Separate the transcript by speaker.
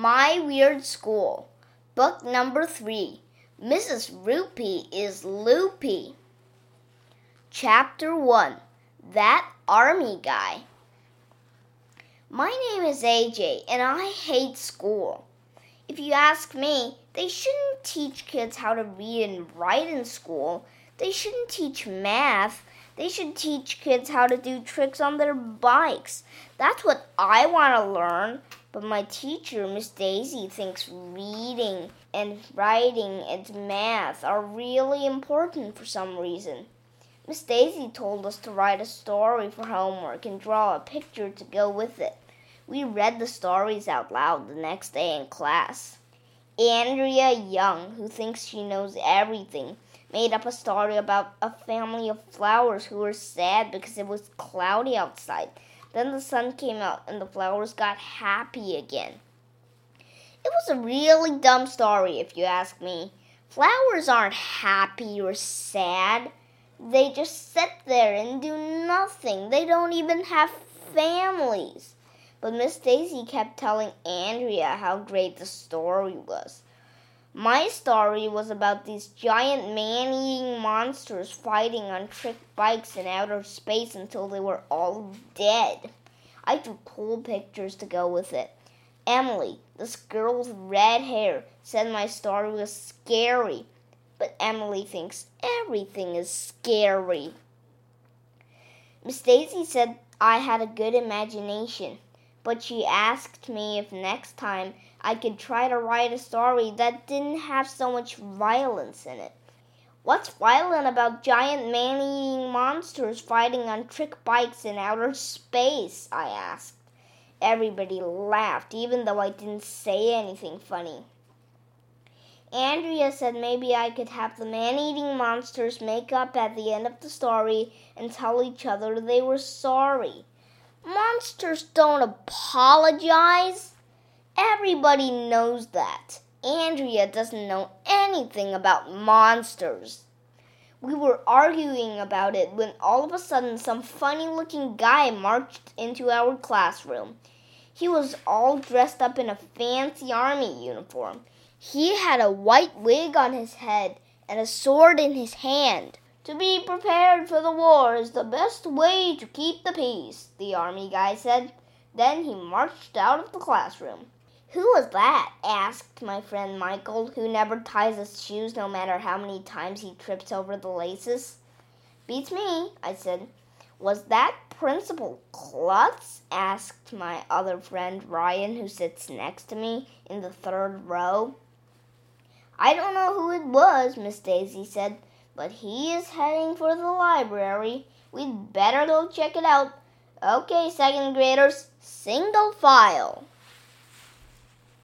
Speaker 1: My Weird School, Book Number Three Mrs. Roopy is Loopy. Chapter 1 That Army Guy. My name is AJ and I hate school. If you ask me, they shouldn't teach kids how to read and write in school. They shouldn't teach math. They should teach kids how to do tricks on their bikes. That's what I want to learn. But my teacher, Miss Daisy, thinks reading and writing and math are really important for some reason. Miss Daisy told us to write a story for homework and draw a picture to go with it. We read the stories out loud the next day in class. Andrea Young, who thinks she knows everything, made up a story about a family of flowers who were sad because it was cloudy outside. Then the sun came out and the flowers got happy again. It was a really dumb story, if you ask me. Flowers aren't happy or sad. They just sit there and do nothing. They don't even have families. But Miss Daisy kept telling Andrea how great the story was. My story was about these giant man eating monsters fighting on trick bikes in outer space until they were all dead. I drew cool pictures to go with it. Emily, this girl with red hair, said my story was scary, but Emily thinks everything is scary. Miss Daisy said I had a good imagination but she asked me if next time I could try to write a story that didn't have so much violence in it. What's violent about giant man eating monsters fighting on trick bikes in outer space? I asked. Everybody laughed, even though I didn't say anything funny. Andrea said maybe I could have the man eating monsters make up at the end of the story and tell each other they were sorry. Monsters don't apologize. Everybody knows that. Andrea doesn't know anything about monsters. We were arguing about it when all of a sudden some funny looking guy marched into our classroom. He was all dressed up in a fancy army uniform. He had a white wig on his head and a sword in his hand. To be prepared for the war is the best way to keep the peace, the army guy said. Then he marched out of the classroom. Who was that? asked my friend Michael, who never ties his shoes no matter how many times he trips over the laces. Beats me, I said. Was that Principal Klutz? asked my other friend Ryan, who sits next to me in the third row. I don't know who it was, Miss Daisy said but he is heading for the library. We'd better go check it out. Okay, second graders, single file.